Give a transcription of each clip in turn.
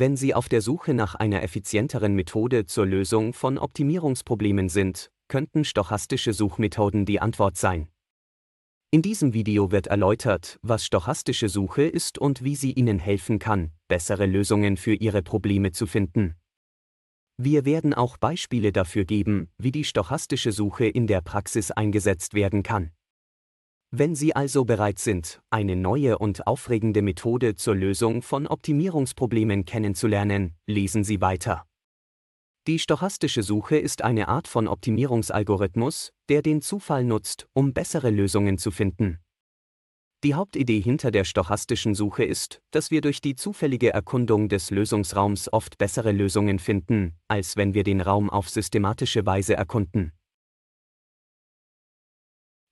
Wenn Sie auf der Suche nach einer effizienteren Methode zur Lösung von Optimierungsproblemen sind, könnten stochastische Suchmethoden die Antwort sein. In diesem Video wird erläutert, was stochastische Suche ist und wie sie Ihnen helfen kann, bessere Lösungen für Ihre Probleme zu finden. Wir werden auch Beispiele dafür geben, wie die stochastische Suche in der Praxis eingesetzt werden kann. Wenn Sie also bereit sind, eine neue und aufregende Methode zur Lösung von Optimierungsproblemen kennenzulernen, lesen Sie weiter. Die stochastische Suche ist eine Art von Optimierungsalgorithmus, der den Zufall nutzt, um bessere Lösungen zu finden. Die Hauptidee hinter der stochastischen Suche ist, dass wir durch die zufällige Erkundung des Lösungsraums oft bessere Lösungen finden, als wenn wir den Raum auf systematische Weise erkunden.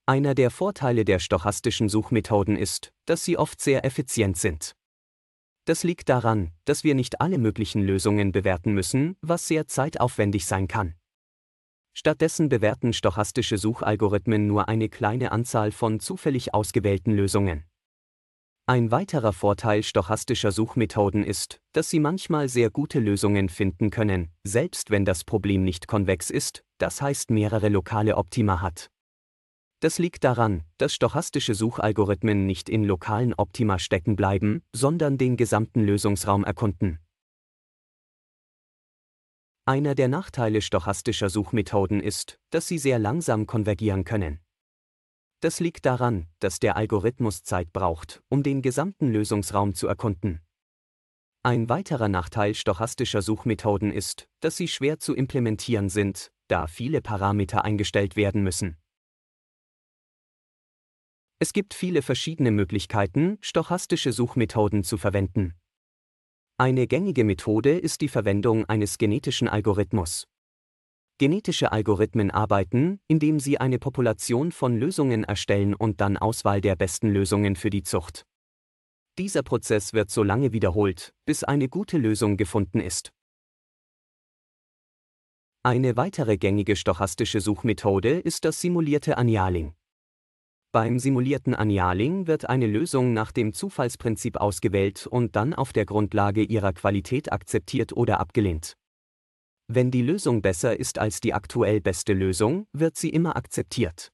Einer der Vorteile der stochastischen Suchmethoden ist, dass sie oft sehr effizient sind. Das liegt daran, dass wir nicht alle möglichen Lösungen bewerten müssen, was sehr zeitaufwendig sein kann. Stattdessen bewerten stochastische Suchalgorithmen nur eine kleine Anzahl von zufällig ausgewählten Lösungen. Ein weiterer Vorteil stochastischer Suchmethoden ist, dass sie manchmal sehr gute Lösungen finden können, selbst wenn das Problem nicht konvex ist, das heißt mehrere lokale Optima hat. Das liegt daran, dass stochastische Suchalgorithmen nicht in lokalen Optima stecken bleiben, sondern den gesamten Lösungsraum erkunden. Einer der Nachteile stochastischer Suchmethoden ist, dass sie sehr langsam konvergieren können. Das liegt daran, dass der Algorithmus Zeit braucht, um den gesamten Lösungsraum zu erkunden. Ein weiterer Nachteil stochastischer Suchmethoden ist, dass sie schwer zu implementieren sind, da viele Parameter eingestellt werden müssen. Es gibt viele verschiedene Möglichkeiten, stochastische Suchmethoden zu verwenden. Eine gängige Methode ist die Verwendung eines genetischen Algorithmus. Genetische Algorithmen arbeiten, indem sie eine Population von Lösungen erstellen und dann Auswahl der besten Lösungen für die Zucht. Dieser Prozess wird so lange wiederholt, bis eine gute Lösung gefunden ist. Eine weitere gängige stochastische Suchmethode ist das simulierte Annialing. Beim simulierten Annialing wird eine Lösung nach dem Zufallsprinzip ausgewählt und dann auf der Grundlage ihrer Qualität akzeptiert oder abgelehnt. Wenn die Lösung besser ist als die aktuell beste Lösung, wird sie immer akzeptiert.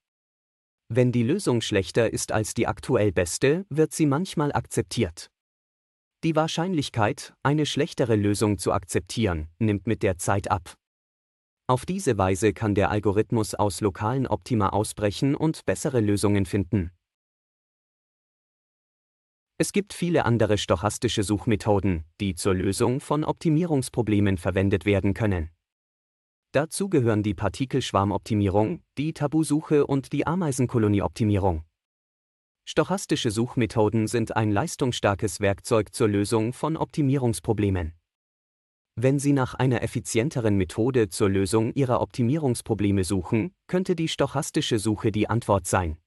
Wenn die Lösung schlechter ist als die aktuell beste, wird sie manchmal akzeptiert. Die Wahrscheinlichkeit, eine schlechtere Lösung zu akzeptieren, nimmt mit der Zeit ab. Auf diese Weise kann der Algorithmus aus lokalen Optima ausbrechen und bessere Lösungen finden. Es gibt viele andere stochastische Suchmethoden, die zur Lösung von Optimierungsproblemen verwendet werden können. Dazu gehören die Partikelschwarmoptimierung, die Tabusuche und die Ameisenkolonieoptimierung. Stochastische Suchmethoden sind ein leistungsstarkes Werkzeug zur Lösung von Optimierungsproblemen. Wenn Sie nach einer effizienteren Methode zur Lösung Ihrer Optimierungsprobleme suchen, könnte die stochastische Suche die Antwort sein.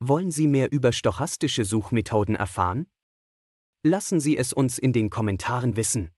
Wollen Sie mehr über stochastische Suchmethoden erfahren? Lassen Sie es uns in den Kommentaren wissen.